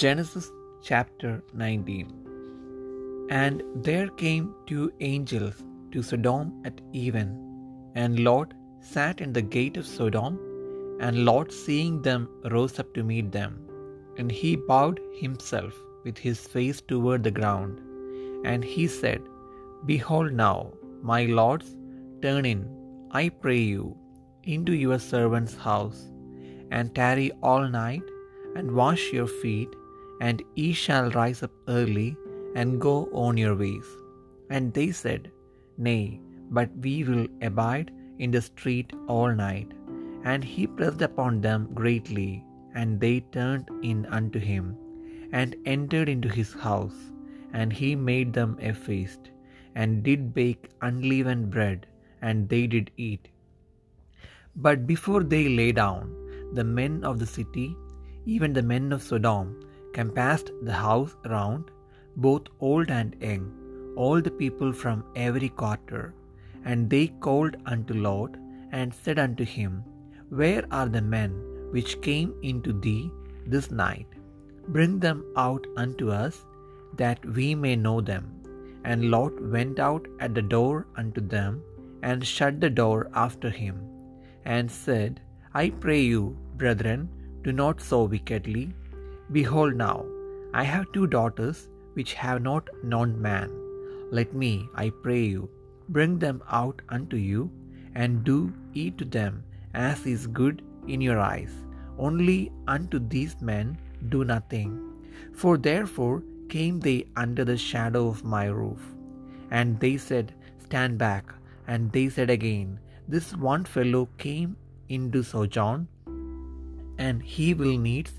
Genesis chapter 19 And there came two angels to Sodom at even, and Lot sat in the gate of Sodom, and Lot, seeing them, rose up to meet them. And he bowed himself with his face toward the ground, and he said, Behold now, my lords, turn in, I pray you, into your servant's house, and tarry all night, and wash your feet, and ye shall rise up early, and go on your ways. And they said, Nay, but we will abide in the street all night. And he pressed upon them greatly, and they turned in unto him, and entered into his house, and he made them a feast, and did bake unleavened bread, and they did eat. But before they lay down, the men of the city, even the men of Sodom, compassed the house round, both old and young, all the people from every quarter. And they called unto Lot, and said unto him, Where are the men which came into thee this night? Bring them out unto us, that we may know them. And Lot went out at the door unto them, and shut the door after him, and said, I pray you, brethren, do not so wickedly. Behold, now I have two daughters which have not known man. Let me, I pray you, bring them out unto you, and do ye to them as is good in your eyes. Only unto these men do nothing. For therefore came they under the shadow of my roof. And they said, Stand back. And they said again, This one fellow came into sojourn, and he will needs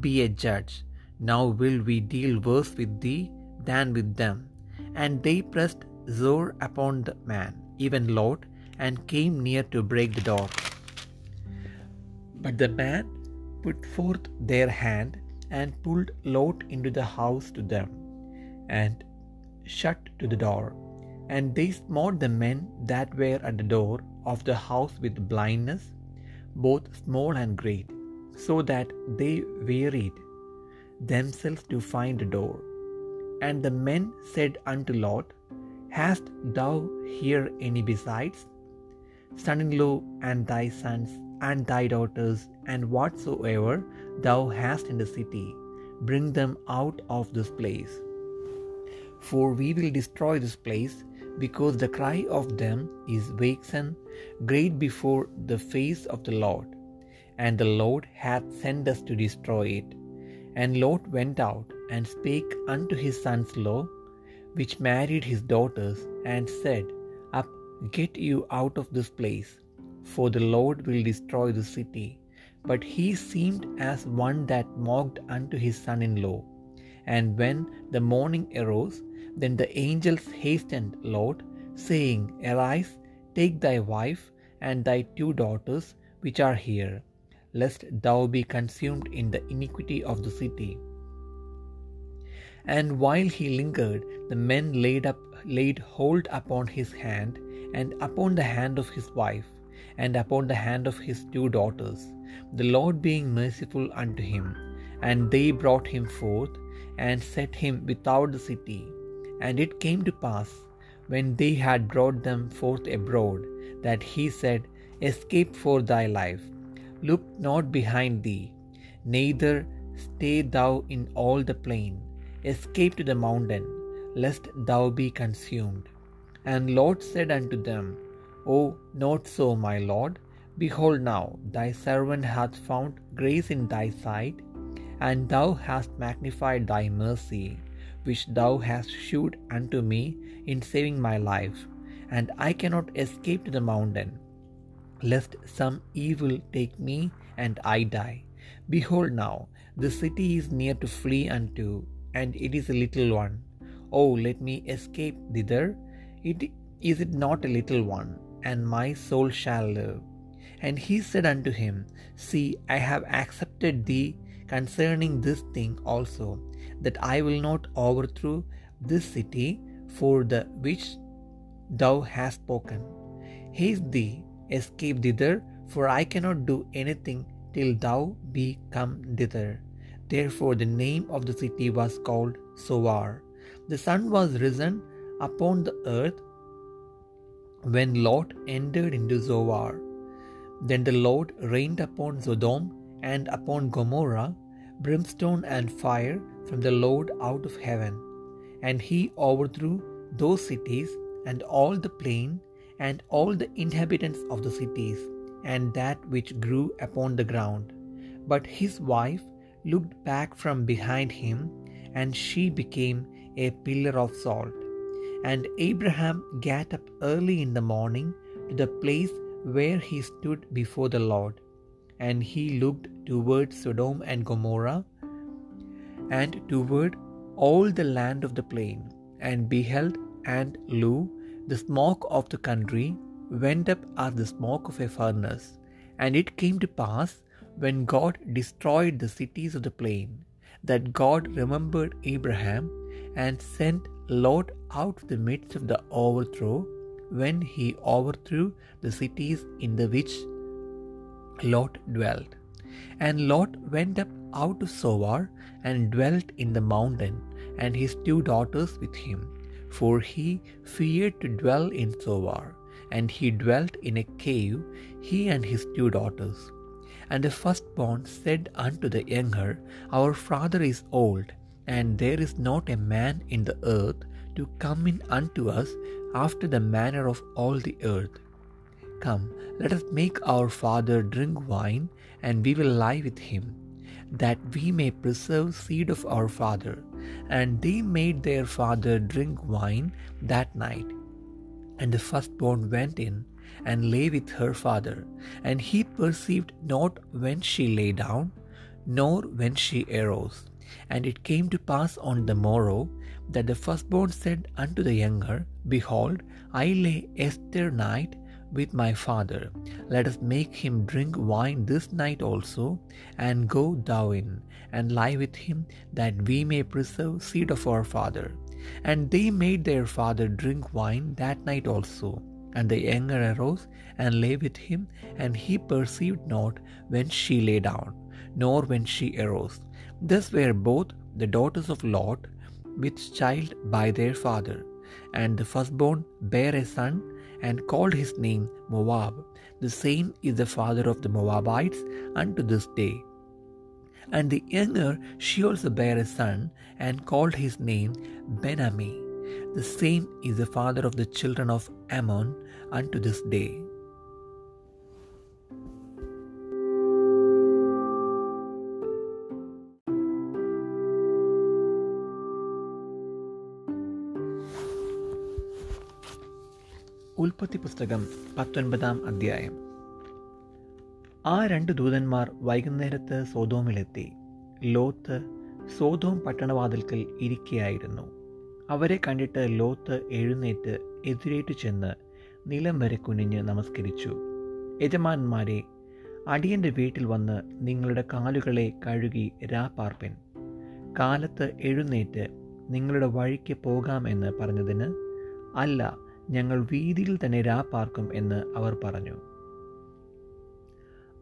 be a judge. Now will we deal worse with thee than with them. And they pressed sore upon the man, even Lot, and came near to break the door. But the man put forth their hand and pulled Lot into the house to them, and shut to the door. And they smote the men that were at the door of the house with blindness, both small and great, so that they wearied themselves to find a door. And the men said unto Lot, Hast thou here any besides? Son in law, and thy sons, and thy daughters, and whatsoever thou hast in the city, bring them out of this place. For we will destroy this place, because the cry of them is waxen great before the face of the Lord, and the Lord hath sent us to destroy it. And Lot went out and spake unto his sons law, which married his daughters, and said, Up, get you out of this place, for the Lord will destroy the city. But he seemed as one that mocked unto his son in law. And when the morning arose, then the angels hastened Lot, saying, Arise, take thy wife and thy two daughters which are here, lest thou be consumed in the iniquity of the city. And while he lingered, the men laid up laid hold upon his hand, and upon the hand of his wife, and upon the hand of his two daughters, the Lord being merciful unto him. And they brought him forth, and set him without the city. And it came to pass, when they had brought them forth abroad, that he said, Escape for thy life, look not behind thee, neither stay thou in all the plain, escape to the mountain, lest thou be consumed. And Lot said unto them, O, not so, my lord. Behold, now thy servant hath found grace in thy sight, and thou hast magnified thy mercy, which thou hast shewed unto me in saving my life. And I cannot escape to the mountain, lest some evil take me and I die. Behold, now the city is near to flee unto, and it is a little one. Oh, let me escape thither. It is it not a little one, and my soul shall live. And he said unto him, See, I have accepted thee concerning this thing also, that I will not overthrow this city for the which thou hast spoken. Haste thee, escape thither, for I cannot do anything till thou be come thither. Therefore, the name of the city was called Zoar. The sun was risen upon the earth when Lot entered into Zoar. Then the Lord rained upon Sodom and upon Gomorrah brimstone and fire from the Lord out of heaven. And he overthrew those cities and all the plain and all the inhabitants of the cities and that which grew upon the ground. But his wife looked back from behind him, and she became a pillar of salt. And Abraham got up early in the morning to the place where he stood before the Lord. And he looked toward Sodom and Gomorrah, and toward all the land of the plain, and beheld, and lo, the smoke of the country went up as the smoke of a furnace. And it came to pass, when God destroyed the cities of the plain, that God remembered Abraham and sent Lot out of the midst of the overthrow, when he overthrew the cities in the which Lot dwelt. And Lot went up out of Zoar and dwelt in the mountain, and his two daughters with him, for he feared to dwell in Zoar. And he dwelt in a cave, he and his two daughters. And the firstborn said unto the younger, Our father is old, and there is not a man in the earth to come in unto us after the manner of all the earth. Come, let us make our father drink wine, and we will lie with him, that we may preserve seed of our father. And they made their father drink wine that night. And the firstborn went in and lay with her father, and he perceived not when she lay down, nor when she arose. And it came to pass on the morrow that the firstborn said unto the younger, Behold, I lay Esther night with my father. Let us make him drink wine this night also, and go thou in, and lie with him, that we may preserve seed of our father. And they made their father drink wine that night also. And the younger arose and lay with him, and he perceived not when she lay down, nor when she arose. Thus were both the daughters of Lot with child by their father. And the firstborn bare a son, and called his name Moab. The same is the father of the Moabites unto this day. And the younger she also bare a son, and called his name Benammi. The same is the father of the children of Ammon unto this day. ഉൽപ്പത്തി പുസ്തകം പത്തൊൻപതാം അധ്യായം. ആ രണ്ട് ദൂതന്മാർ വൈകുന്നേരത്ത് സോതോമിലെത്തി Lot സോതോം പട്ടണവാതിൽക്കൽ ഇരിക്കയായിരുന്നു. അവരെ കണ്ടിട്ട് ലോത്ത് എഴുന്നേറ്റ് എതിരേറ്റു ചെന്ന് നിലം വരെ കുനിഞ്ഞ് നമസ്കരിച്ചു. യജമാനന്മാരെ അടിയന്റെ വീട്ടിൽ വന്ന് നിങ്ങളുടെ കാലുകളെ കഴുകി രാപ്പാർപ്പിൻ കാലത്ത് എഴുന്നേറ്റ് നിങ്ങളുടെ വഴിക്ക് പോകാമെന്ന് പറഞ്ഞതിന് അല്ല ഞങ്ങൾ വീതിയിൽ തന്നെ രാപ്പാർക്കും എന്ന് അവർ പറഞ്ഞു.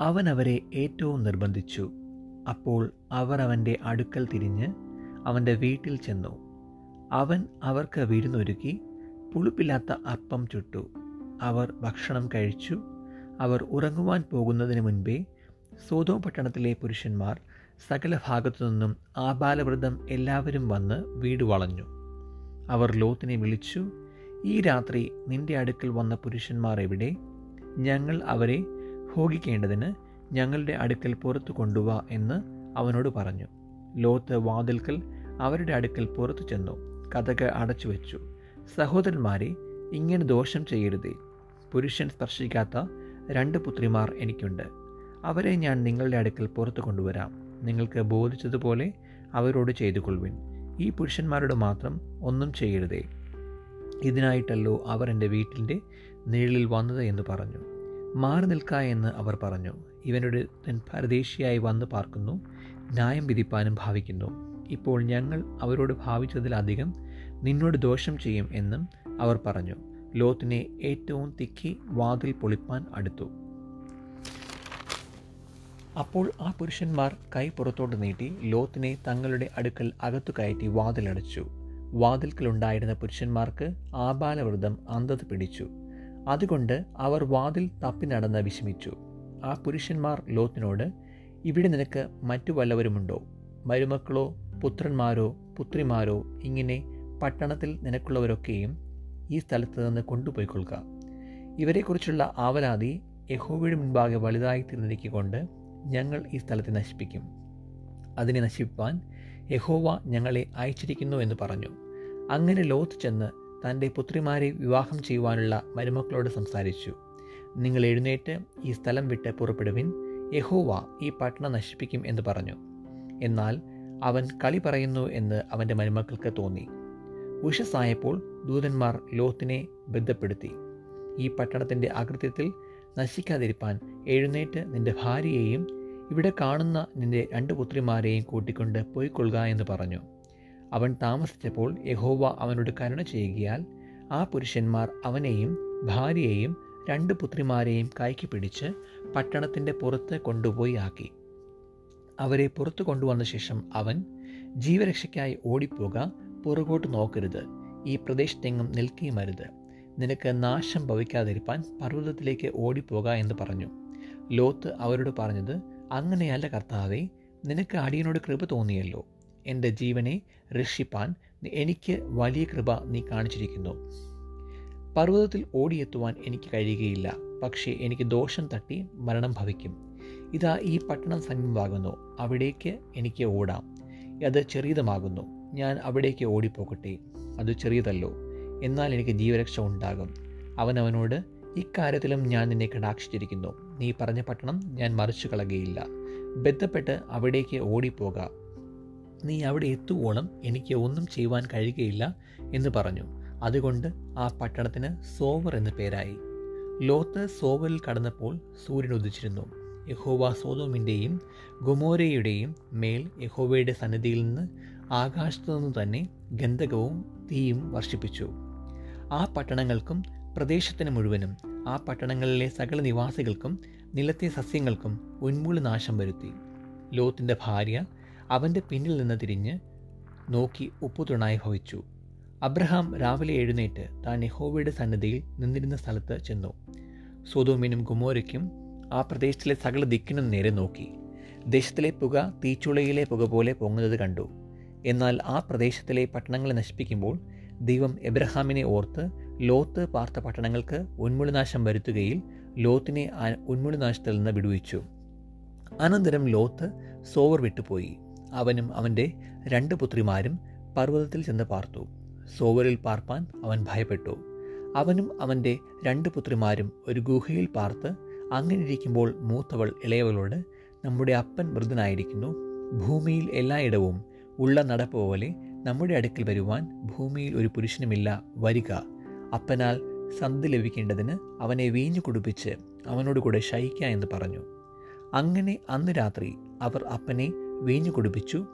അവൻ അവരെ ഏറ്റവും നിർബന്ധിച്ചു. അപ്പോൾ അവർ അവന്റെ അടുക്കൽ തിരിഞ്ഞ് അവന്റെ വീട്ടിൽ ചെന്നു. അവൻ അവർക്ക് വിരുന്നൊരുക്കി പുളിപ്പില്ലാത്ത അപ്പം ചുട്ടു. അവർ ഭക്ഷണം കഴിച്ചു. അവർ ഉറങ്ങുവാൻ പോകുന്നതിന് മുൻപേ സോതോ പട്ടണത്തിലെ പുരുഷന്മാർ സകല ഭാഗത്തു നിന്നും ആബാലവൃതം എല്ലാവരും വന്ന് വീട് വളഞ്ഞു. അവർ ലോത്തിനെ വിളിച്ചു ഈ രാത്രി നിന്റെ അടുക്കൽ വന്ന പുരുഷന്മാർ എവിടെ? ഞങ്ങൾ അവരെ ഭോഗിക്കേണ്ടതിന് ഞങ്ങളുടെ അടുക്കൽ പുറത്തു കൊണ്ടുവാ എന്ന് അവനോട് പറഞ്ഞു. ലോത്ത് വാതിൽക്കൽ അവരുടെ അടുക്കൽ പുറത്തു ചെന്നു. കഥക അടച്ചു വെച്ചു. സഹോദരന്മാരെ ഇങ്ങനെ ദോഷം ചെയ്യരുതേ. പുരുഷൻ സ്പർശിക്കാത്ത രണ്ട് പുത്രിമാർ എനിക്കുണ്ട്. അവരെ ഞാൻ നിങ്ങളുടെ അടുക്കൽ പുറത്തു കൊണ്ടുവരാം. നിങ്ങൾക്ക് ബോധിച്ചതുപോലെ അവരോട് ചെയ്തു കൊള്ളുവിൻ ഈ പുരുഷന്മാരോട് മാത്രം ഒന്നും ചെയ്യരുതേ. ഇതിനായിട്ടല്ലോ അവർ എന്റെ വീട്ടിന്റെ നിഴലിൽ വന്നത് എന്ന് പറഞ്ഞു. മാറി നിൽക്ക എന്ന് അവർ പറഞ്ഞു. ഇവനൊരു പരദേശിയായി വന്ന് പാർക്കുന്നു. ന്യായം വിധിപ്പാനും ഭാവിക്കുന്നു. ഇപ്പോൾ ഞങ്ങൾ അവരോട് ഭാവിച്ചതിലധികം നിന്നോട് ദോഷം ചെയ്യും എന്നും അവർ പറഞ്ഞു. ലോത്തിനെ ഏറ്റവും തിക്കി വാതിൽ പൊളിപ്പാൻ അടുത്തു. അപ്പോൾ ആ പുരുഷന്മാർ കൈ പുറത്തോട്ട് നീട്ടി ലോത്തിനെ തങ്ങളുടെ അടുക്കൽ അകത്തു കയറ്റി വാതിലടച്ചു. വാതിൽക്കലുണ്ടായിരുന്ന പുരുഷന്മാർക്ക് ആബാലവൃതം അന്ധത പിടിച്ചു. അതുകൊണ്ട് അവർ വാതിൽ തപ്പി നടന്ന് വിഷമിച്ചു. ആ പുരുഷന്മാർ ലോത്തിനോട് ഇവിടെ നിനക്ക് മറ്റു വല്ലവരുമുണ്ടോ? മരുമക്കളോ പുത്രന്മാരോ പുത്രിമാരോ ഇങ്ങനെ പട്ടണത്തിൽ നിനക്കുള്ളവരൊക്കെയും ഈ സ്ഥലത്ത് നിന്ന് കൊണ്ടുപോയിക്കൊള്ളുക. ഇവരെക്കുറിച്ചുള്ള ആവലാതി യഹോവയുടെ മുൻപാകെ വലുതായി തീർന്നിരിക്കൊണ്ട് ഞങ്ങൾ ഈ സ്ഥലത്തെ നശിപ്പിക്കും. അതിനെ നശിപ്പാൻ യഹോവ ഞങ്ങളെ അയച്ചിരിക്കുന്നു എന്ന് പറഞ്ഞു. അങ്ങനെ ലോത്ത് ചെന്ന് തന്റെ പുത്രിമാരെ വിവാഹം ചെയ്യുവാനുള്ള മരുമക്കളോട് സംസാരിച്ചു. നിങ്ങൾ എഴുന്നേറ്റ് ഈ സ്ഥലം വിട്ട് പുറപ്പെടുവിൻ. യഹോവ ഈ പട്ടണം നശിപ്പിക്കും എന്ന് പറഞ്ഞു. എന്നാൽ അവൻ കളി പറയുന്നു എന്ന് അവന്റെ മരുമക്കൾക്ക് തോന്നി. ഉഷസായപ്പോൾ ദൂതന്മാർ ലോത്തിനെ ബന്ധപ്പെടുത്തി. ഈ പട്ടണത്തിന്റെ അകൃത്യത്തിൽ നശിക്കാതിരിപ്പാൻ എഴുന്നേറ്റ് നിന്റെ ഭാര്യയെയും ഇവിടെ കാണുന്ന നിന്റെ രണ്ട് പുത്രിമാരെയും കൂട്ടിക്കൊണ്ട് പോയിക്കൊള്ളുക എന്ന് പറഞ്ഞു. അവൻ താമസിച്ചപ്പോൾ യഹോവ അവനോട് കരുണ ചെയ്യുകയാൽ ആ പുരുഷന്മാർ അവനെയും ഭാര്യയെയും രണ്ട് പുത്രിമാരെയും കൈക്ക് പിടിച്ച് പട്ടണത്തിന്റെ പുറത്ത് കൊണ്ടുപോയി ആക്കി. അവരെ പുറത്തു കൊണ്ടുവന്ന ശേഷം അവൻ ജീവരക്ഷയ്ക്കായി ഓടിപ്പോക പുറകോട്ട് നോക്കരുത് ഈ പ്രദേശത്തെങ്ങും നിൽക്കുകയും അരുത് നിനക്ക് നാശം ഭവിക്കാതിരിപ്പാൻ പർവതത്തിലേക്ക് ഓടിപ്പോക എന്ന് പറഞ്ഞു. ലോത്ത് അവരോട് പറഞ്ഞത് അങ്ങനെയല്ല കർത്താവേ നിനക്ക് അടിയനോട് കൃപ തോന്നിയല്ലോ. എന്റെ ജീവനെ രക്ഷിപ്പാൻ എനിക്ക് വലിയ കൃപ നീ കാണിച്ചിരിക്കുന്നു. പർവതത്തിൽ ഓടിയെത്തുവാൻ എനിക്ക് കഴിയുകയില്ല പക്ഷേ എനിക്ക് ദോഷം തട്ടി മരണം ഭവിക്കും. ഇതാ ഈ പട്ടണം സമീപമാകുന്നു അവിടേക്ക് എനിക്ക് ഓടാം. അത് ചെറിയതുമാകുന്നു ഞാൻ അവിടേക്ക് ഓടിപ്പോകട്ടെ അത് ചെറിയതല്ലോ എന്നാൽ എനിക്ക് ജീവരക്ഷ ഉണ്ടാകും. അവനവനോട് ഇക്കാര്യത്തിലും ഞാൻ നിന്നെ കടാക്ഷിച്ചിരിക്കുന്നു. നീ പറഞ്ഞ പട്ടണം ഞാൻ മറിച്ചു കളകയില്ല ബന്ധപ്പെട്ട് അവിടേക്ക് ഓടിപ്പോക. നീ അവിടെ എത്തുവോളം എനിക്ക് ഒന്നും ചെയ്യുവാൻ കഴിയുകയില്ല എന്ന് പറഞ്ഞു. അതുകൊണ്ട് ആ പട്ടണത്തിന് സോവർ എന്ന് പേരായി. ലോത്ത് സോവറിൽ കടന്നപ്പോൾ സൂര്യൻ ഉദിച്ചിരുന്നു. യഹോവ സോതോമിന്റെയും ഗുമോരയുടെയും മേൽ യഹോവയുടെ സന്നിധിയിൽ നിന്ന് ആകാശത്തു നിന്ന് തന്നെ ഗന്ധകവും തീയും വർഷിപ്പിച്ചു. ആ പട്ടണങ്ങൾക്കും പ്രദേശത്തിന് മുഴുവനും ആ പട്ടണങ്ങളിലെ സകല നിവാസികൾക്കും നിലത്തെ സസ്യങ്ങൾക്കും ഉന്മൂല നാശം വരുത്തി. ലോത്തിന്റെ ഭാര്യ അവന്റെ പിന്നിൽ നിന്ന് തിരിഞ്ഞ് നോക്കി ഉപ്പുതുണായി ഭവിച്ചു. അബ്രഹാം രാവിലെ എഴുന്നേറ്റ് താൻ യഹോവയുടെ സന്നദ്ധിയിൽ നിന്നിരുന്ന സ്ഥലത്ത് ചെന്നു. സോതോമിനും ഗുമോരയ്ക്കും ആ പ്രദേശത്തിലെ സകല ദിക്കിനും നേരെ നോക്കി. ദേശത്തിലെ പുക തീച്ചുളയിലെ പുക പോലെ പൊങ്ങുന്നത് കണ്ടു. എന്നാൽ ആ പ്രദേശത്തിലെ പട്ടണങ്ങളെ നശിപ്പിക്കുമ്പോൾ ദൈവം എബ്രഹാമിനെ ഓർത്ത് ലോത്ത് പാർത്ത പട്ടണങ്ങൾക്ക് ഉന്മുളിനാശം വരുത്തുകയിൽ ലോത്തിനെ ഉന്മുളിനാശത്തിൽ നിന്ന് വിടുവിച്ചു. അനന്തരം ലോത്ത് സോവർ വിട്ടുപോയി. അവനും അവന്റെ രണ്ട് പുത്രിമാരും പർവതത്തിൽ ചെന്ന് പാർത്തു. സോവറിൽ പാർപ്പാൻ അവൻ ഭയപ്പെട്ടു. അവനും അവന്റെ രണ്ട് പുത്രിമാരും ഒരു ഗുഹയിൽ പാർത്ത് അങ്ങനെ ഇരിക്കുമ്പോൾ മൂത്തവൾ ഇളയവളോട് നമ്മുടെ അപ്പൻ വൃദ്ധനായിരിക്കുന്നു. ഭൂമിയിൽ എല്ലായിടവും ഉള്ള നടപ്പ് പോലെ നമ്മുടെ അടുക്കൽ വരുവാൻ ഭൂമിയിൽ ഒരു പുരുഷനുമില്ല. വരിക. അപ്പനാൽ സന്ധി ലഭിക്കേണ്ടതിന് അവനെ വീഞ്ഞു കുടിപ്പിച്ച് അവനോട് കൂടെ ശയിക്ക എന്ന് പറഞ്ഞു. അങ്ങനെ അന്ന് രാത്രി അവർ അപ്പനെ വീഞ്ഞു കുടിപ്പിച്ചു.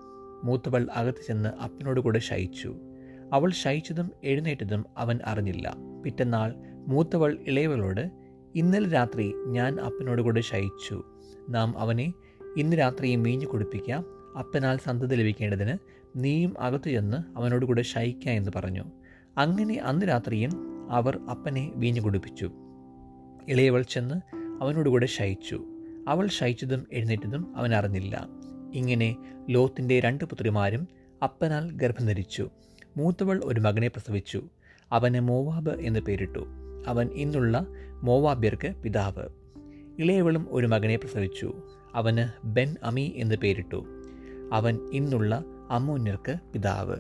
മൂത്തവൾ അകത്ത് ചെന്ന് അപ്പനോട് കൂടെ ശയിച്ചു. അവൾ ശയിച്ചതും എഴുന്നേറ്റതും അവൻ അറിഞ്ഞില്ല. പിറ്റന്നാൾ മൂത്തവൾ ഇളയവളോട് ഇന്നലെ രാത്രി ഞാൻ അപ്പനോട് കൂടെ ശയിച്ചു. നാം അവനെ ഇന്ന് രാത്രിയും വീഞ്ഞു കുടിപ്പിക്കാം. അപ്പനാൽ സന്തതി ലഭിക്കേണ്ടതിന് നീയും അകത്തു ചെന്ന് അവനോട് കൂടെ ശയിക്ക എന്ന് പറഞ്ഞു. അങ്ങനെ അന്ന് രാത്രിയും അവർ അപ്പനെ വീഞ്ഞു കുടിപ്പിച്ചു. ഇളയവൾ ചെന്ന് അവനോടുകൂടെ ശയിച്ചു. അവൾ ശയിച്ചതും എഴുന്നേറ്റതും അവൻ അറിഞ്ഞില്ല. ഇങ്ങനെ ലോത്തിന്റെ രണ്ട് പുത്രിമാരും അപ്പനാൽ ഗർഭം ധരിച്ചു മൂത്തവൾ ഒരു മകനെ പ്രസവിച്ചു. അവന് മോവാബ് എന്ന് പേരിട്ടു. അവൻ ഇന്നുള്ള മോവാബ്യർക്ക് പിതാവ്. ഇളയവളും ഒരു മകനെ പ്രസവിച്ചു. അവന് ബെൻ അമി എന്ന് പേരിട്ടു. അവൻ ഇന്നുള്ള അമ്മൂന്യർക്ക് പിതാവ്.